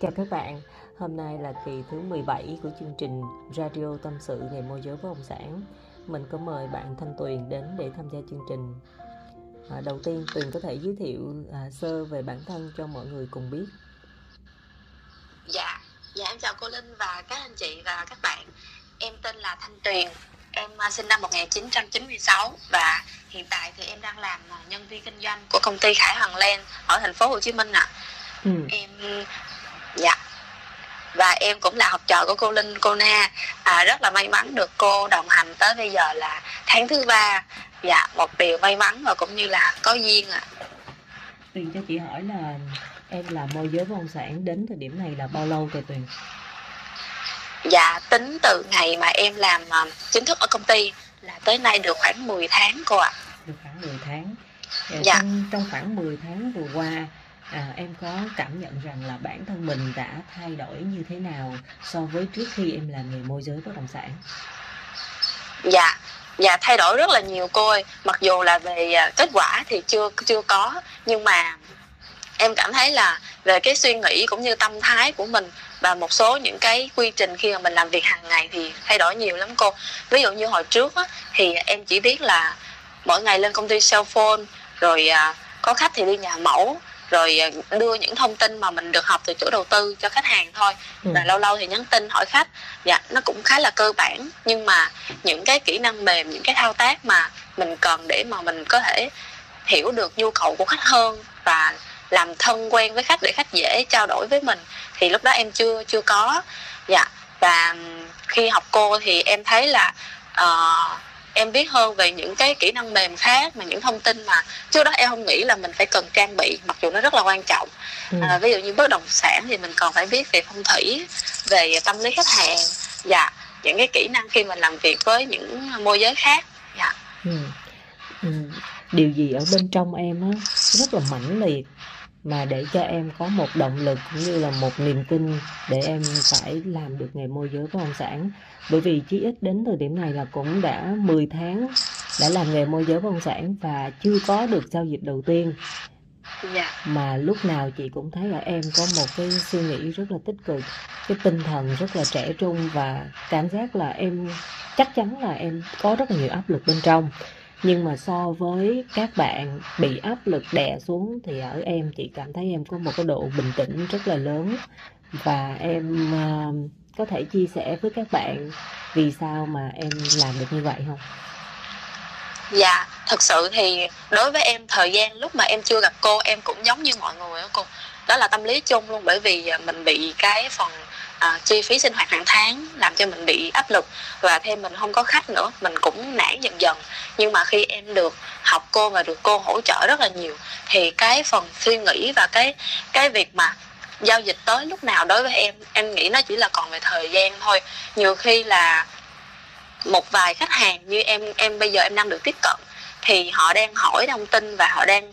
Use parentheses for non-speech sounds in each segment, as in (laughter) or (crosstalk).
Chào các bạn, hôm nay là kỳ thứ 17 của chương trình Radio Tâm sự ngày môi giới bất động sản. Mình có mời bạn Thanh Tuyền đến để tham gia chương trình. À, đầu tiên Tuyền có thể giới thiệu à, sơ về bản thân cho mọi người cùng biết. Dạ, dạ em chào cô Linh và các anh chị và các bạn. Em tên là Thanh Tuyền, em à, sinh năm 1996 và hiện tại thì em đang làm à, nhân viên kinh doanh của công ty Khải Hoàng Len ở thành phố Hồ Chí Minh ạ. À. Ừ. Em dạ và em cũng là học trò của cô Linh cô Na à, rất là may mắn được cô đồng hành tới bây giờ là tháng thứ ba dạ một điều may mắn và cũng như là có duyên ạ à. Tuyền cho chị hỏi là em là môi giới bất động sản đến thời điểm này là bao lâu rồi Tuyền? Dạ tính từ ngày mà em làm uh, chính thức ở công ty là tới nay được khoảng 10 tháng cô ạ. À. Được khoảng 10 tháng. Dạ. Trong, trong khoảng 10 tháng vừa qua à, em có cảm nhận rằng là bản thân mình đã thay đổi như thế nào so với trước khi em làm nghề môi giới bất động sản? Dạ dạ thay đổi rất là nhiều cô ơi. Mặc dù là về à, kết quả thì chưa chưa có nhưng mà em cảm thấy là về cái suy nghĩ cũng như tâm thái của mình và một số những cái quy trình khi mà mình làm việc hàng ngày thì thay đổi nhiều lắm cô. Ví dụ như hồi trước á, thì em chỉ biết là mỗi ngày lên công ty cell phone rồi à, có khách thì đi nhà mẫu rồi à, đưa những thông tin mà mình được học từ chủ đầu tư cho khách hàng thôi. Ừ. và lâu lâu thì nhắn tin hỏi khách. Dạ nó cũng khá là cơ bản. Nhưng mà những cái kỹ năng mềm những cái thao tác mà mình cần để mà mình có thể hiểu được nhu cầu của khách hơn và làm thân quen với khách để khách dễ trao đổi với mình thì lúc đó em chưa chưa có. Dạ và khi học cô thì em thấy là uh, em biết hơn về những cái kỹ năng mềm khác mà những thông tin mà trước đó em không nghĩ là mình phải cần trang bị mặc dù nó rất là quan trọng ừ. à, ví dụ như bất động sản thì mình còn phải biết về phong thủy về tâm lý khách hàng dạ những cái kỹ năng khi mình làm việc với những môi giới khác dạ ừ. Ừ. điều gì ở bên trong em á rất là mãnh liệt mà để cho em có một động lực cũng như là một niềm tin để em phải làm được nghề môi giới bất động sản bởi vì chí ít đến thời điểm này là cũng đã 10 tháng đã làm nghề môi giới bất động sản và chưa có được giao dịch đầu tiên yeah. Dạ. mà lúc nào chị cũng thấy là em có một cái suy nghĩ rất là tích cực cái tinh thần rất là trẻ trung và cảm giác là em chắc chắn là em có rất là nhiều áp lực bên trong nhưng mà so với các bạn bị áp lực đè xuống thì ở em chị cảm thấy em có một cái độ bình tĩnh rất là lớn. Và em uh, có thể chia sẻ với các bạn vì sao mà em làm được như vậy không? Dạ thật sự thì đối với em thời gian lúc mà em chưa gặp cô em cũng giống như mọi người đó cô. Đó là tâm lý chung luôn bởi vì ờ, mình bị cái phần à, chi phí sinh hoạt hàng tháng làm cho mình bị áp lực và thêm mình không có khách nữa mình cũng nản dần dần. Nhưng mà khi em được học cô và được cô hỗ trợ rất là nhiều thì cái phần suy nghĩ và cái cái việc mà giao dịch tới lúc nào đối với em em nghĩ nó chỉ là còn về thời gian thôi. Nhiều khi là một vài khách hàng như em em bây giờ em đang được tiếp cận thì họ đang hỏi thông tin và họ đang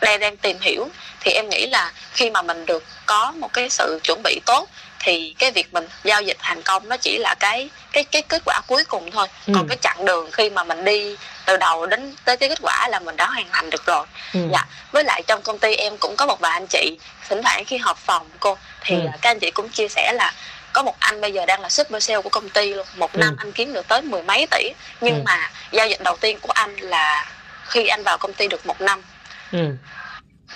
đang đang tìm hiểu. Thì em nghĩ là khi mà mình được có một cái sự chuẩn bị tốt thì cái việc mình giao dịch thành công nó chỉ là cái cái cái kết quả cuối cùng thôi ừ. còn cái chặng đường khi mà mình đi từ đầu đến tới cái kết quả là mình đã hoàn thành được rồi ừ. dạ với lại trong công ty em cũng có một vài anh chị thỉnh thoảng khi họp phòng cô thì ừ. các anh chị cũng chia sẻ là có một anh bây giờ đang là super sale của công ty luôn một ừ. năm anh kiếm được tới mười mấy tỷ nhưng ừ. mà giao dịch đầu tiên của anh là khi anh vào công ty được một năm ừ.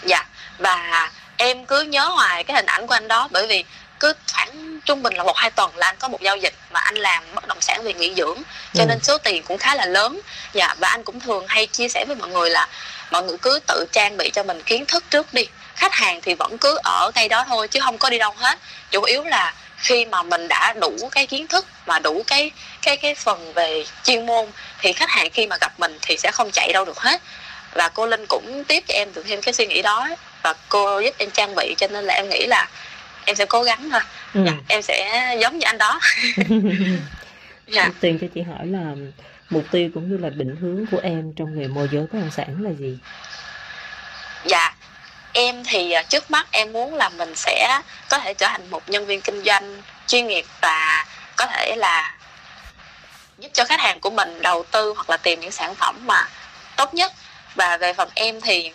dạ và em cứ nhớ hoài cái hình ảnh của anh đó bởi vì cứ khoảng trung bình là một hai tuần là anh có một giao dịch mà anh làm bất động sản về nghỉ dưỡng. Cho ừ. nên số tiền cũng khá là lớn. Dạ và anh cũng thường hay chia sẻ với mọi người là mọi người cứ tự trang bị cho mình kiến thức trước đi. Khách hàng thì vẫn cứ ở ngay đó thôi chứ không có đi đâu hết. Chủ yếu là khi mà mình đã đủ cái kiến thức mà đủ cái cái cái phần về chuyên môn thì khách hàng khi mà gặp mình thì sẽ không chạy đâu được hết. Và cô linh cũng tiếp cho em được thêm cái suy nghĩ đó và cô giúp em trang bị cho nên là em nghĩ là em sẽ cố gắng thôi ừ. dạ, em sẽ giống như anh đó (laughs) dạ. tiền cho chị hỏi là mục tiêu cũng như là định hướng của em trong nghề môi giới bất động sản là gì dạ em thì à, trước mắt em muốn là mình sẽ có thể trở thành một nhân viên kinh doanh chuyên nghiệp và có thể là giúp cho khách hàng của mình đầu tư hoặc là tìm những sản phẩm mà tốt nhất và về phần em thì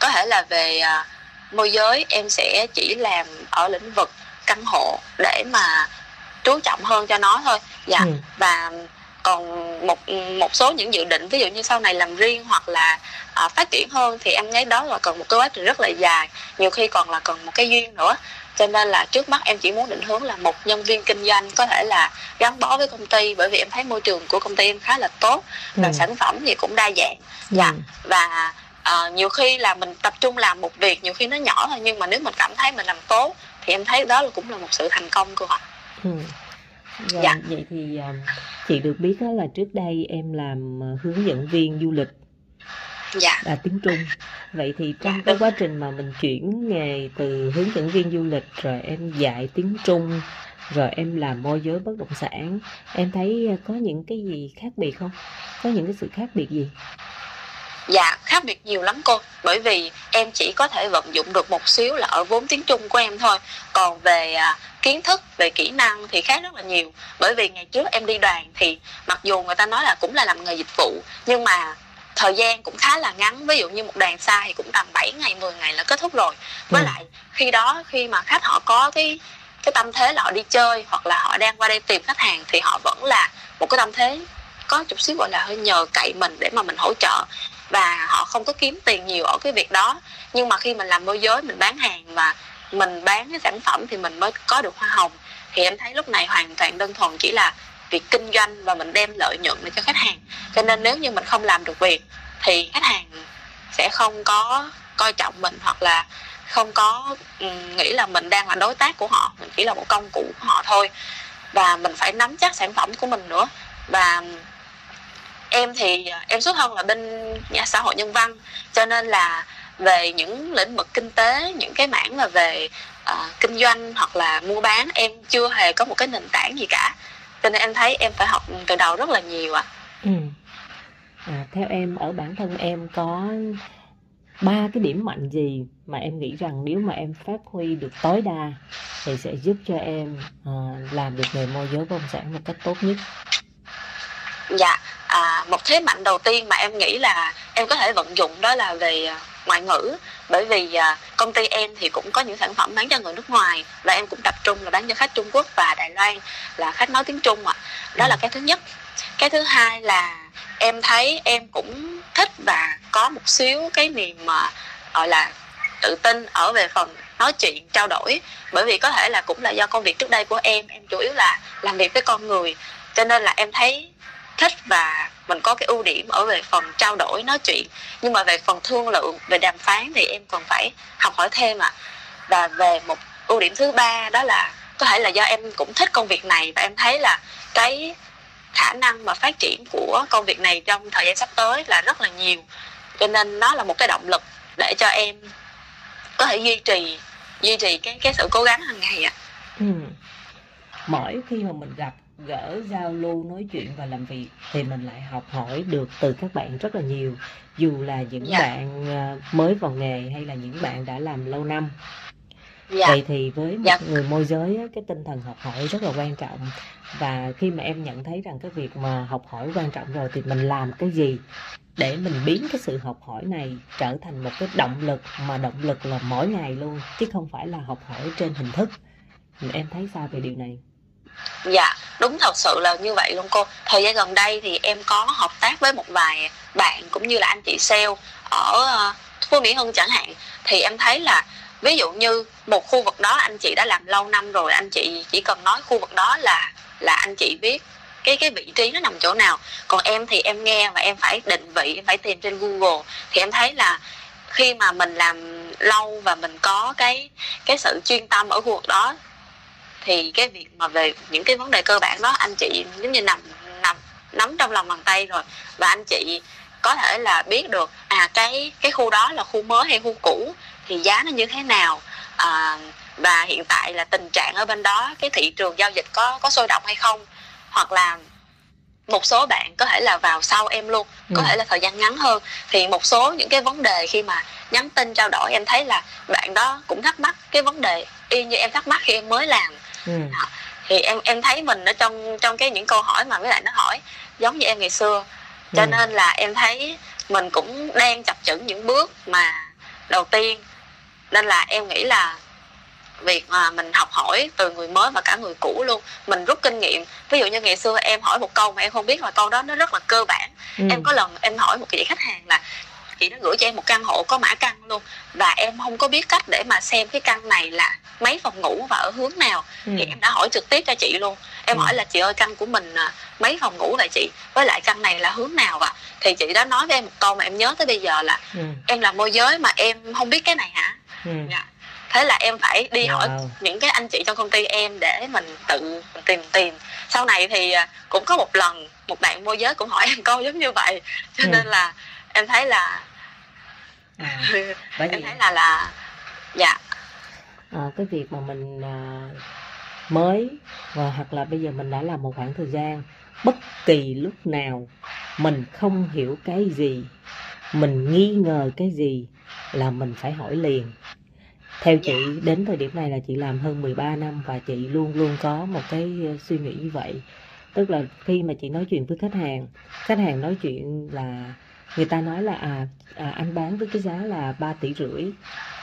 có thể là về uh, môi giới em sẽ chỉ làm ở lĩnh vực căn hộ để mà chú trọng hơn cho nó thôi dạ ừ. và còn một một số những dự định ví dụ như sau này làm riêng hoặc là uh, phát triển hơn thì em thấy đó là cần một cái quá trình rất là dài nhiều khi còn là cần một cái duyên nữa cho nên là trước mắt em chỉ muốn định hướng là một nhân viên kinh doanh có thể là gắn bó với công ty bởi vì em thấy môi trường của công ty em khá là tốt và ừ. sản phẩm thì cũng đa dạng dạ ừ. và uh, nhiều khi là mình tập trung làm một việc nhiều khi nó nhỏ thôi nhưng mà nếu mình cảm thấy mình làm tốt thì em thấy đó là cũng là một sự thành công của họ ừ. Rồi, dạ. vậy thì uh, chị được biết đó là trước đây em làm uh, hướng dẫn viên du lịch dạ. là tiếng Trung vậy thì trong dạ, cái quá trình mà mình chuyển nghề từ hướng dẫn viên du lịch rồi em dạy tiếng Trung rồi em làm môi giới bất động sản em thấy có những cái gì khác biệt không có những cái sự khác biệt gì Dạ khác biệt nhiều lắm cô. Bởi vì em chỉ có thể vận dụng được một xíu là ở vốn tiếng Trung của em thôi. Còn về à, kiến thức, về kỹ năng thì khác rất là nhiều. Bởi vì ngày trước em đi đoàn thì mặc dù người ta nói là cũng là làm nghề dịch vụ Nhưng mà thời gian cũng khá là ngắn. Ví dụ như một đoàn xa thì cũng tầm 7 ngày 10 ngày là kết thúc rồi. Với ừ. lại khi đó khi mà khách họ có cái cái tâm thế là họ đi chơi hoặc là họ đang qua đây tìm khách hàng thì họ vẫn là một cái tâm thế có chút xíu gọi là hơi nhờ cậy mình để mà mình hỗ trợ và họ không có kiếm tiền nhiều ở cái việc đó. Nhưng mà khi mình làm môi giới, mình bán hàng và mình bán cái sản phẩm thì mình mới có được hoa hồng, thì em thấy lúc này hoàn toàn đơn thuần chỉ là việc kinh doanh và mình đem lợi nhuận cho khách hàng. Cho nên nếu như mình không làm được việc thì khách hàng sẽ không có coi trọng mình hoặc là không có ừ, nghĩ là mình đang là đối tác của họ, mình chỉ là một công cụ của họ thôi. Và mình phải nắm chắc sản phẩm của mình nữa. Và em thì à, em xuất thân là bên nhà xã hội nhân văn cho nên là về những lĩnh vực kinh tế những cái mảng mà về uh, kinh doanh hoặc là mua bán em chưa hề có một cái nền tảng gì cả cho nên em thấy em phải học từ đầu rất là nhiều ạ à. ừ. à, theo em ở bản thân em có ba cái điểm mạnh gì mà em nghĩ rằng nếu mà em phát huy được tối đa thì sẽ giúp cho em uh, làm được nghề môi giới bất động sản một cách tốt nhất dạ à, một thế mạnh đầu tiên mà em nghĩ là em có thể vận dụng đó là về à, ngoại ngữ. Bởi vì à, công ty em thì cũng có những sản phẩm bán cho người nước ngoài và em cũng tập trung là bán cho khách Trung Quốc và Đài Loan là khách nói tiếng Trung ạ. Đó ừ. là cái thứ nhất. Cái thứ hai là em thấy em cũng thích và có một xíu cái niềm mà gọi là tự tin ở về phần nói chuyện trao đổi. Bởi vì có thể là cũng là do công việc trước đây của em em chủ yếu là làm việc với con người. Cho nên là em thấy thích và mình có cái ưu điểm ở về phần trao đổi, nói chuyện nhưng mà về phần thương lượng, về đàm phán thì em còn phải học hỏi thêm ạ à. và về một ưu điểm thứ ba đó là có thể là do em cũng thích công việc này và em thấy là cái khả năng mà phát triển của công việc này trong thời gian sắp tới là rất là nhiều cho nên nó là một cái động lực để cho em có thể duy trì duy trì cái cái sự cố gắng hàng ngày ạ à. ừ. mỗi khi mà mình gặp gỡ giao lưu nói chuyện và làm việc thì mình lại học hỏi được từ các bạn rất là nhiều dù là những dạ. bạn ờ, mới vào nghề hay là những bạn đã làm lâu năm dạ. vậy thì với một dạ. người môi giới cái tinh thần học hỏi rất là quan trọng và khi mà em nhận thấy rằng cái việc mà học hỏi quan trọng rồi thì mình làm cái gì để mình biến cái sự học hỏi này trở thành một cái động lực mà động lực là mỗi ngày luôn chứ không phải là học hỏi trên hình thức em thấy sao về điều này dạ đúng, thật sự là như vậy luôn cô. Thời gian gần đây thì em có hợp tác với một vài bạn cũng như là anh chị sale ở ờ, Phú Mỹ Hưng chẳng hạn. Thì em thấy là ví dụ như một khu vực đó anh chị đã làm lâu năm rồi, anh chị chỉ cần nói khu vực đó là là anh chị biết cái cái vị trí nó nằm chỗ nào. Còn em thì em nghe và em phải định vị, em phải tìm trên Google. Thì em thấy là khi mà mình làm lâu và mình có cái cái sự chuyên tâm ở khu vực đó thì cái việc mà về những cái vấn đề cơ bản đó anh chị giống như nằm nằm nắm trong lòng bàn tay rồi. Và anh chị có thể là biết được à cái cái khu đó là khu mới hay khu cũ thì giá nó như thế nào. À, và hiện tại là tình trạng ở bên đó cái thị trường giao dịch có có sôi động hay không? Hoặc là một số bạn có thể là vào sau em luôn có ừ. thể là thời gian ngắn hơn. Thì một số những cái vấn đề khi mà nhắn tin trao đổi em thấy là bạn đó cũng thắc mắc cái vấn đề y như em thắc mắc khi em mới làm ừ. thì em em thấy mình ở trong trong cái những câu hỏi mà mấy bạn nó hỏi giống như em ngày xưa cho ừ. nên là em thấy mình cũng đang chập chững những bước mà đầu tiên nên là em nghĩ là việc mà mình học hỏi từ người mới và cả người cũ luôn mình rút kinh nghiệm ví dụ như ngày xưa em hỏi một câu mà em không biết là câu đó nó rất là cơ bản ừ. em có lần em hỏi một chị khách hàng là chị nó gửi cho em một căn hộ có mã căn luôn và em không có biết cách để mà xem cái căn này là mấy phòng ngủ và ở hướng nào ừ. thì em đã hỏi trực tiếp cho chị luôn em ừ. hỏi là chị ơi căn của mình à, mấy phòng ngủ vậy chị với lại căn này là hướng nào ạ thì chị đã nói với em một câu mà em nhớ tới bây giờ là ừ. em là môi giới mà em không biết cái này hả ừ. dạ thế là em phải đi wow. hỏi những cái anh chị trong công ty em để mình tự tìm tìm sau này thì à, cũng có một lần một bạn môi giới cũng hỏi em câu giống như vậy cho ừ. nên là em thấy là à, (laughs) em thấy là là dạ. À, cái việc mà mình à, mới và hoặc là bây giờ mình đã làm một khoảng thời gian bất kỳ lúc nào mình không hiểu cái gì mình nghi ngờ cái gì là mình phải hỏi liền. Theo chị dạ. đến thời điểm này là chị làm hơn 13 năm và chị luôn luôn có một cái ờ, suy nghĩ như vậy. Tức là khi mà chị nói chuyện với khách hàng khách hàng nói chuyện là người ta nói là à, à anh bán với cái giá là 3 tỷ rưỡi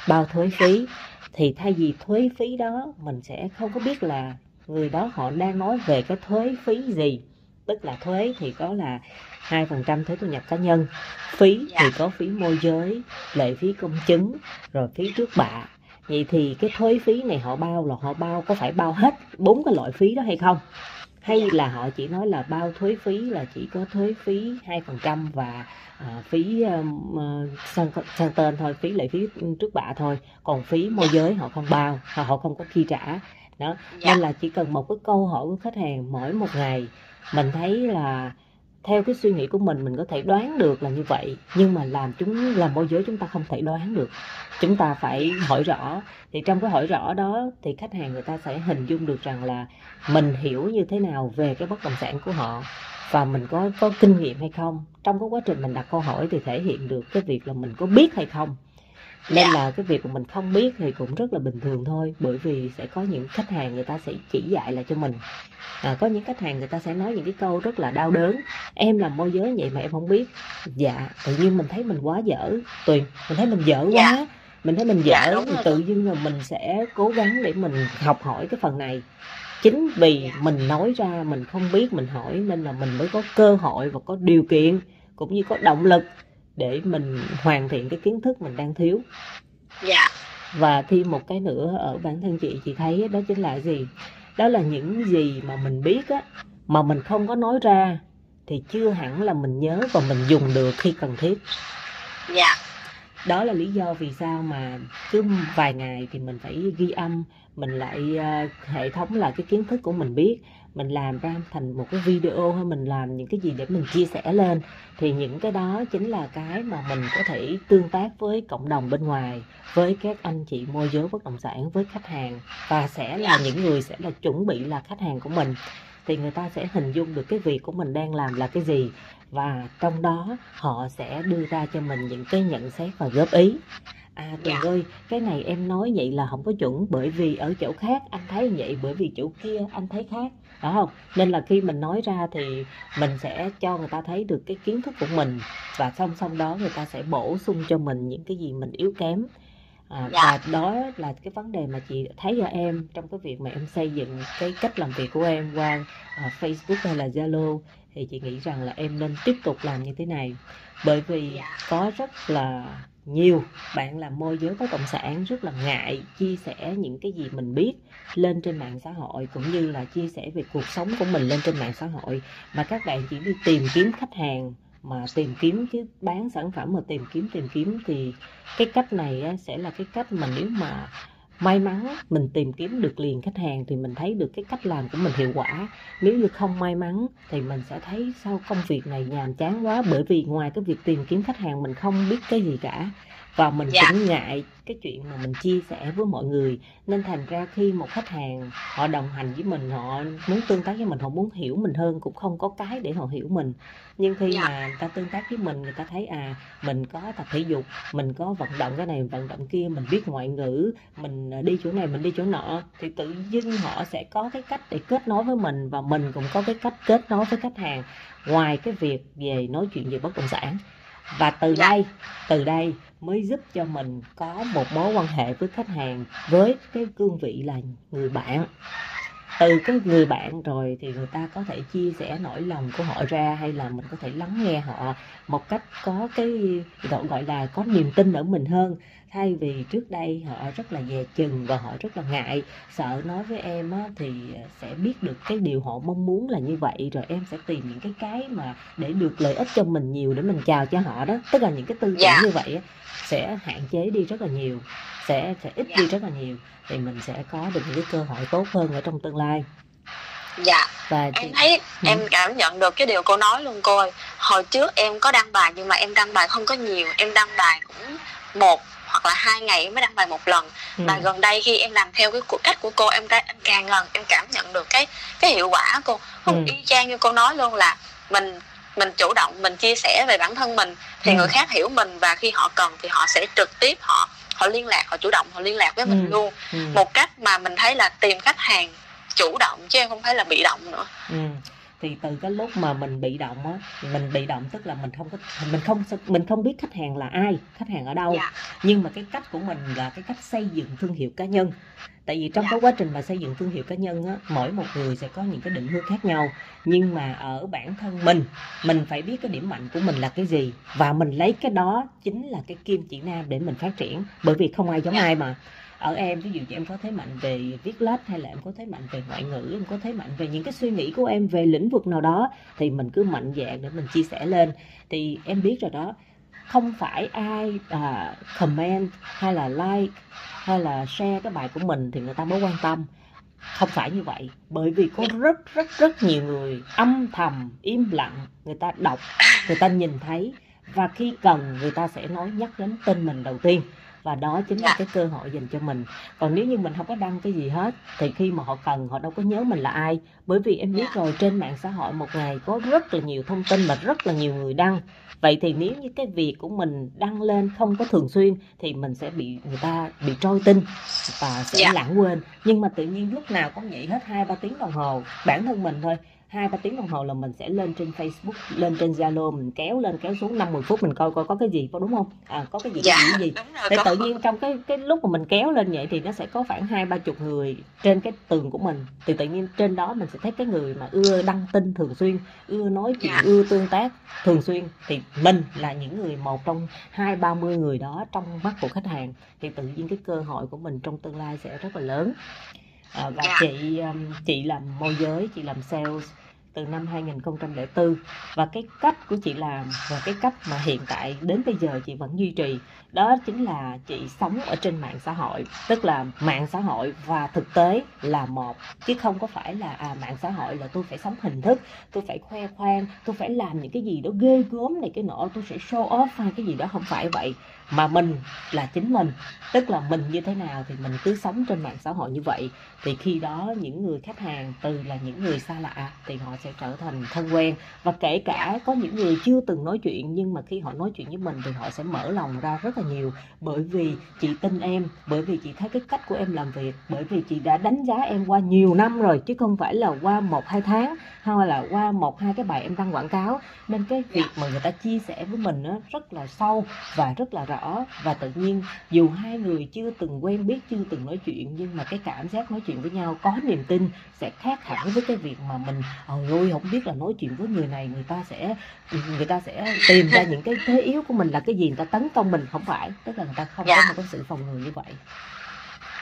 bao thuế phí. Thì thay vì thuế phí đó mình sẽ không có biết là người đó họ đang nói về cái thuế phí gì. Tức là thuế thì có là hai phần trăm thuế thu nhập cá nhân phí thì dạ. có phí môi giới lệ phí công chứng rồi phí trước bạ. Vậy thì cái thuế phí này họ bao là họ bao có phải bao hết bốn cái loại phí đó hay không hay là họ chỉ nói là bao thuế phí là chỉ có thuế phí hai phần trăm và à, phí um, uh, sang, sang tên thôi phí lệ phí trước bạ thôi còn phí môi giới họ không bao họ không có chi trả đó dạ. nên là chỉ cần một cái câu hỏi của khách hàng mỗi một ngày mình thấy là theo cái suy nghĩ của mình mình có thể đoán được là như vậy, nhưng mà làm chúng, làm môi giới chúng ta không thể đoán được. Chúng ta phải hỏi rõ. Thì trong cái hỏi rõ đó thì khách hàng người ta sẽ hình dung được rằng là mình hiểu như thế nào về cái bất động sản của họ và mình có có kinh nghiệm hay không. Trong cái quá trình mình đặt câu hỏi thì thể hiện được cái việc là mình có biết hay không nên dạ. là cái việc của mình không biết thì cũng rất là bình thường thôi bởi vì sẽ có những khách hàng người ta sẽ chỉ dạy lại cho mình. À, có những khách hàng người ta sẽ nói những cái câu rất là đau đớn. Em làm môi giới vậy mà em không biết. Dạ tự nhiên mình thấy mình quá dở. Tuyền mình thấy mình dở dạ. quá mình thấy mình dạ, dở dạ, thì tự nhiên là mình sẽ cố gắng để mình học hỏi cái phần này. Chính vì dạ. mình nói ra mình không biết mình hỏi nên là mình mới có cơ hội và có điều kiện cũng như có động lực để mình hoàn thiện cái kiến thức mình đang thiếu. Dạ. Và thêm một cái nữa ở bản thân chị chị thấy đó chính là gì? Đó là những gì mà mình biết á mà mình không có nói ra thì chưa hẳn là mình nhớ và mình dùng được khi cần thiết. Dạ. Đó là lý do vì sao mà cứ vài ngày thì mình phải ghi âm mình lại uh, hệ thống là cái kiến thức của mình biết mình làm ra thành một cái video hay mình làm những cái gì để mình chia sẻ lên thì những cái đó chính là cái mà mình có thể tương tác với cộng đồng bên ngoài với các anh chị môi giới bất động sản với khách hàng và sẽ là những người sẽ là chuẩn bị là khách hàng của mình. Thì người ta sẽ hình dung được cái việc của mình đang làm là cái gì và trong đó họ sẽ đưa ra cho mình những cái nhận xét và góp ý. À Tường dạ. ơi cái này em nói vậy là không có chuẩn bởi vì ở chỗ khác anh thấy vậy bởi vì chỗ kia anh thấy khác đó không nên là khi mình nói ra thì mình sẽ cho người ta thấy được cái kiến thức của mình và song song đó người ta sẽ bổ sung cho mình những cái gì mình yếu kém à, dạ. và đó là cái vấn đề mà chị thấy ở em trong cái việc mà em xây dựng cái cách làm việc của em qua uh, Facebook hay là Zalo thì chị nghĩ rằng là em nên tiếp tục làm như thế này bởi vì dạ. có rất là nhiều. Bạn làm môi giới bất động sản, rất là ngại chia sẻ những cái gì mình biết lên trên mạng xã hội, cũng như là chia sẻ về cuộc sống của mình lên trên mạng xã hội. Mà các bạn chỉ đi tìm kiếm khách hàng mà tìm kiếm chứ bán sản phẩm mà tìm kiếm tìm kiếm thì cái cách này sẽ là cái cách mà nếu mà may mắn mình tìm kiếm được liền khách hàng thì mình thấy được cái cách làm của mình hiệu quả. Nếu như không may mắn thì mình sẽ thấy sau công việc này nhàm chán quá bởi vì ngoài cái việc tìm kiếm khách hàng mình không biết cái gì cả và mình dạ. cũng ngại cái chuyện mà mình chia sẻ với mọi người nên thành ra khi một khách hàng họ đồng hành với mình họ muốn tương tác với mình họ muốn hiểu mình hơn cũng không có cái để họ hiểu mình nhưng khi dạ. mà người ta tương tác với mình người ta thấy à mình có tập thể dục mình có vận động cái này vận động kia mình biết ngoại ngữ mình đi chỗ này mình đi chỗ nọ thì tự dưng họ sẽ có cái cách để kết nối với mình và mình cũng có cái cách kết nối với khách hàng ngoài cái việc về nói chuyện về bất động sản và từ dạ. đây từ đây mới giúp cho mình có một mối quan hệ với khách hàng với cái cương vị là người bạn từ cái người bạn rồi thì người ta có thể chia sẻ nỗi lòng của họ ra hay là mình có thể lắng nghe họ một cách có cái gọi gọi là có niềm tin ở mình hơn thay vì trước đây họ rất là dè chừng và họ rất là ngại sợ nói với em á, thì sẽ biết được cái điều họ mong muốn là như vậy rồi em sẽ tìm những cái cái mà để được lợi ích cho mình nhiều để mình chào cho họ đó tức là những cái tư tưởng yeah. Dạ. như vậy á, sẽ hạn chế đi rất là nhiều sẽ sẽ ít yeah. đi dạ. rất là nhiều thì mình sẽ có được những cái cơ hội tốt hơn ở trong tương lai dạ và em thấy ừ. em cảm nhận được cái điều cô nói luôn cô ơi hồi trước em có đăng bài nhưng mà em đăng bài không có nhiều em đăng bài cũng một hoặc là hai ngày mới đăng bài một lần ừ. và gần đây khi em làm theo cái cách của cô em em càng lần em cảm nhận được cái cái hiệu quả cô không ừ. y chang như cô nói luôn là mình mình chủ động mình chia sẻ về bản thân mình thì ừ. người khác hiểu mình và khi họ cần thì họ sẽ trực tiếp họ họ liên lạc họ chủ động họ liên lạc với mình ừ. luôn ừ. một cách mà mình thấy là tìm khách hàng chủ động chứ em không phải là bị động nữa ừ thì từ cái lúc mà mình bị động á mình bị động tức là mình không có mình không mình không biết khách hàng là ai khách hàng ở đâu yeah. Dạ. nhưng mà cái cách của mình là cái cách xây dựng thương hiệu cá nhân tại vì trong yeah. Dạ. cái quá trình mà xây dựng thương hiệu cá nhân á mỗi một người sẽ có những cái định hướng khác nhau nhưng mà ở bản thân mình mình phải biết cái điểm mạnh của mình là cái gì và mình lấy cái đó chính là cái kim chỉ nam để mình phát triển bởi vì không ai giống yeah. Dạ. ai mà ở em ví dụ như em có thế mạnh về viết lách hay là em có thế mạnh về ngoại ngữ em có thế mạnh về những cái suy nghĩ của em về lĩnh vực nào đó thì mình cứ mạnh dạn để mình chia sẻ lên. Thì em biết rồi đó không phải ai à, comment hay là like hay là share cái bài của mình thì người ta mới quan tâm. Không phải như vậy bởi vì có rất rất rất nhiều người âm thầm im lặng người ta đọc người ta nhìn thấy và khi cần người ta sẽ nói nhắc đến tên mình đầu tiên và đó chính là dạ. cái cơ hội dành cho mình còn nếu như mình không có đăng cái gì hết thì khi mà họ cần họ đâu có nhớ mình là ai bởi vì em biết dạ. rồi trên mạng xã hội một ngày có rất là nhiều thông tin và rất là nhiều người đăng vậy thì nếu như cái việc của mình đăng lên không có thường xuyên thì mình sẽ bị người ta bị trôi tin và sẽ yeah. Dạ. lãng quên nhưng mà tự nhiên lúc nào cũng vậy hết hai ba tiếng đồng hồ bản thân mình thôi hai ba tiếng đồng hồ là mình sẽ lên trên Facebook lên trên Zalo mình kéo lên kéo xuống năm mười phút mình coi coi có cái gì có đúng không? À có cái gì dạ, cái gì thì tự nhiên trong cái cái lúc mà mình kéo lên vậy thì nó sẽ có khoảng hai ba chục người trên cái tường của mình. Thì tự nhiên trên đó mình sẽ thấy cái người mà ưa đăng tin thường xuyên ưa nói chuyện dạ. ưa tương tác thường xuyên. Thì mình là những người một trong hai ba mươi người đó trong mắt của khách hàng. Thì tự nhiên cái cơ hội của mình trong tương lai sẽ rất là lớn. À, và dạ. chị chị làm môi giới chị làm sales từ năm 2004 và cái cách của chị làm và cái cách mà hiện tại đến bây giờ chị vẫn duy trì đó chính là chị sống ở trên mạng xã hội, tức là mạng xã hội và thực tế là một, chứ không có phải là à mạng xã hội là tôi phải sống hình thức, tôi phải khoe khoang, tôi phải làm những cái gì đó ghê gớm này cái nọ, tôi sẽ show off hay cái gì đó. Không phải vậy, mà mình là chính mình. Tức là mình như thế nào thì mình cứ sống trên mạng xã hội như vậy. Thì khi đó những người khách hàng, từ là những người xa lạ, thì họ sẽ trở thành thân quen. Và kể cả có những người chưa từng nói chuyện, nhưng mà khi họ nói chuyện với mình thì họ sẽ mở lòng ra rất là nhiều. Bởi vì chị tin em, bởi vì chị thấy cái cách của em làm việc, bởi vì chị đã đánh giá em qua nhiều năm rồi, chứ không phải là qua một, hai tháng, hay là qua một, hai cái bài em đăng quảng cáo. Nên cái việc mà người ta chia sẻ với mình nó rất là sâu và rất là rõ. Và tự nhiên, dù hai người chưa từng quen biết, chưa từng nói chuyện, nhưng mà cái cảm giác nói chuyện với nhau, có niềm tin sẽ khác hẳn với cái việc mà mình, ôi ôi không biết là nói chuyện với người này, người ta sẽ, người ta sẽ tìm ra những cái thế yếu của mình là cái gì, người ta tấn công mình. Không phải tức là người ta không dạ. có một cái sự phòng ngừa như vậy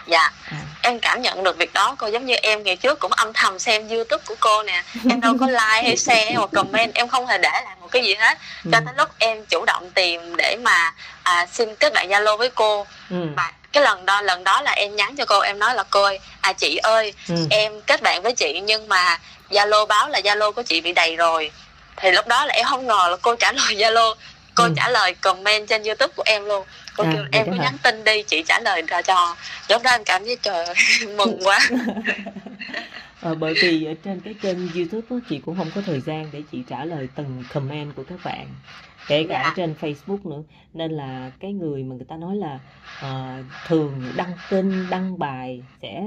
dạ à. em cảm nhận được việc đó cô giống như em ngày trước cũng âm thầm xem youtube của cô nè em đâu có like hay share hoặc comment em không hề để lại một cái gì hết cho ừ. tới lúc em chủ động tìm để mà à, xin kết bạn zalo với cô ừ. và cái lần đó lần đó là em nhắn cho cô em nói là cô ơi à chị ơi ừ. em kết bạn với chị nhưng mà zalo báo là zalo của chị bị đầy rồi thì lúc đó là em không ngờ là cô trả lời zalo cô ừ. trả lời comment trên youtube của em luôn. Cô à, kêu em cứ nhắn tin đi chị trả lời ra cho. Lúc đó em cảm thấy trời (laughs) mừng quá. (laughs) Ờ, bởi vì ở trên cái kênh youtube đó, chị cũng không có thời gian để chị trả lời từng comment của các bạn kể cả Dạ. trên Facebook nữa. Nên là cái người mà người ta nói là ờ, thường đăng tin đăng bài sẽ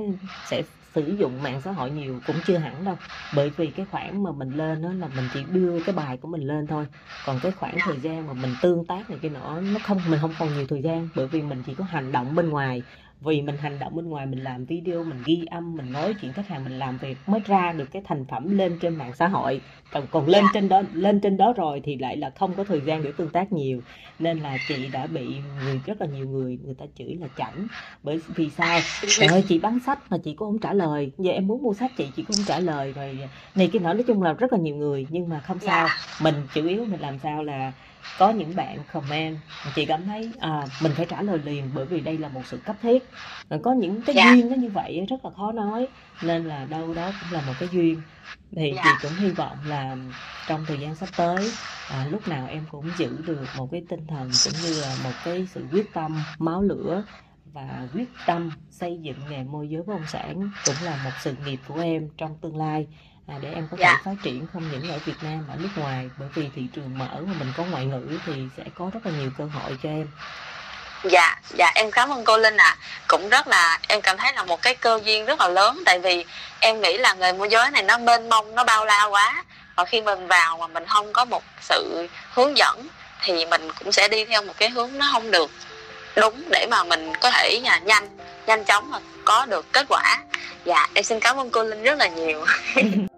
sẽ sử dụng mạng xã hội nhiều cũng chưa hẳn đâu. Bởi vì cái khoảng mà mình lên đó là mình chỉ đưa cái bài của mình lên thôi. Còn cái khoảng thời gian mà mình tương tác này kia nọ nó không, mình không còn nhiều thời gian bởi vì mình chỉ có hành động bên ngoài vì mình hành động bên ngoài mình làm video mình ghi âm mình nói chuyện khách hàng mình làm việc mới ra được cái thành phẩm lên trên mạng xã hội. Còn còn lên Dạ. trên đó lên trên đó rồi thì lại là không có thời gian để tương tác nhiều. Nên là chị đã bị người rất là nhiều người người ta chửi là chảnh. Bởi vì sao? Trời ơi chị bán sách mà chị cũng không trả lời. Giờ em muốn mua sách chị chị cũng không trả lời. Rồi này cái nọ. Nói chung là rất là nhiều người nhưng mà không sao. Dạ. mình chủ yếu mình làm sao là có những bạn comment chị cảm thấy à, mình phải trả lời liền bởi vì đây là một sự cấp thiết có những cái Dạ. duyên nó như vậy rất là khó nói nên là đâu đó cũng là một cái duyên thì Dạ. chị cũng hy vọng là trong thời gian sắp tới à, lúc nào em cũng giữ được một cái tinh thần cũng như là một cái sự quyết tâm máu lửa và quyết tâm xây dựng nghề môi giới bất động sản cũng là một sự nghiệp của em trong tương lai à, để em có thể Dạ. phát triển không những ở Việt Nam mà ở nước ngoài. Bởi vì thị trường mở mà mình có ngoại ngữ thì sẽ có rất là nhiều cơ hội cho em. Dạ dạ em cảm ơn cô linh ạ. Cũng rất là em cảm thấy là một cái cơ duyên rất là lớn. Tại vì em nghĩ là nghề môi giới này nó mênh mông nó bao la quá. Và khi mình vào mà mình không có một sự hướng dẫn thì mình cũng sẽ đi theo một cái hướng nó không được đúng để mà mình có thể là nhanh nhanh chóng mà có được kết quả. Dạ em xin cảm ơn cô linh rất là nhiều (laughs)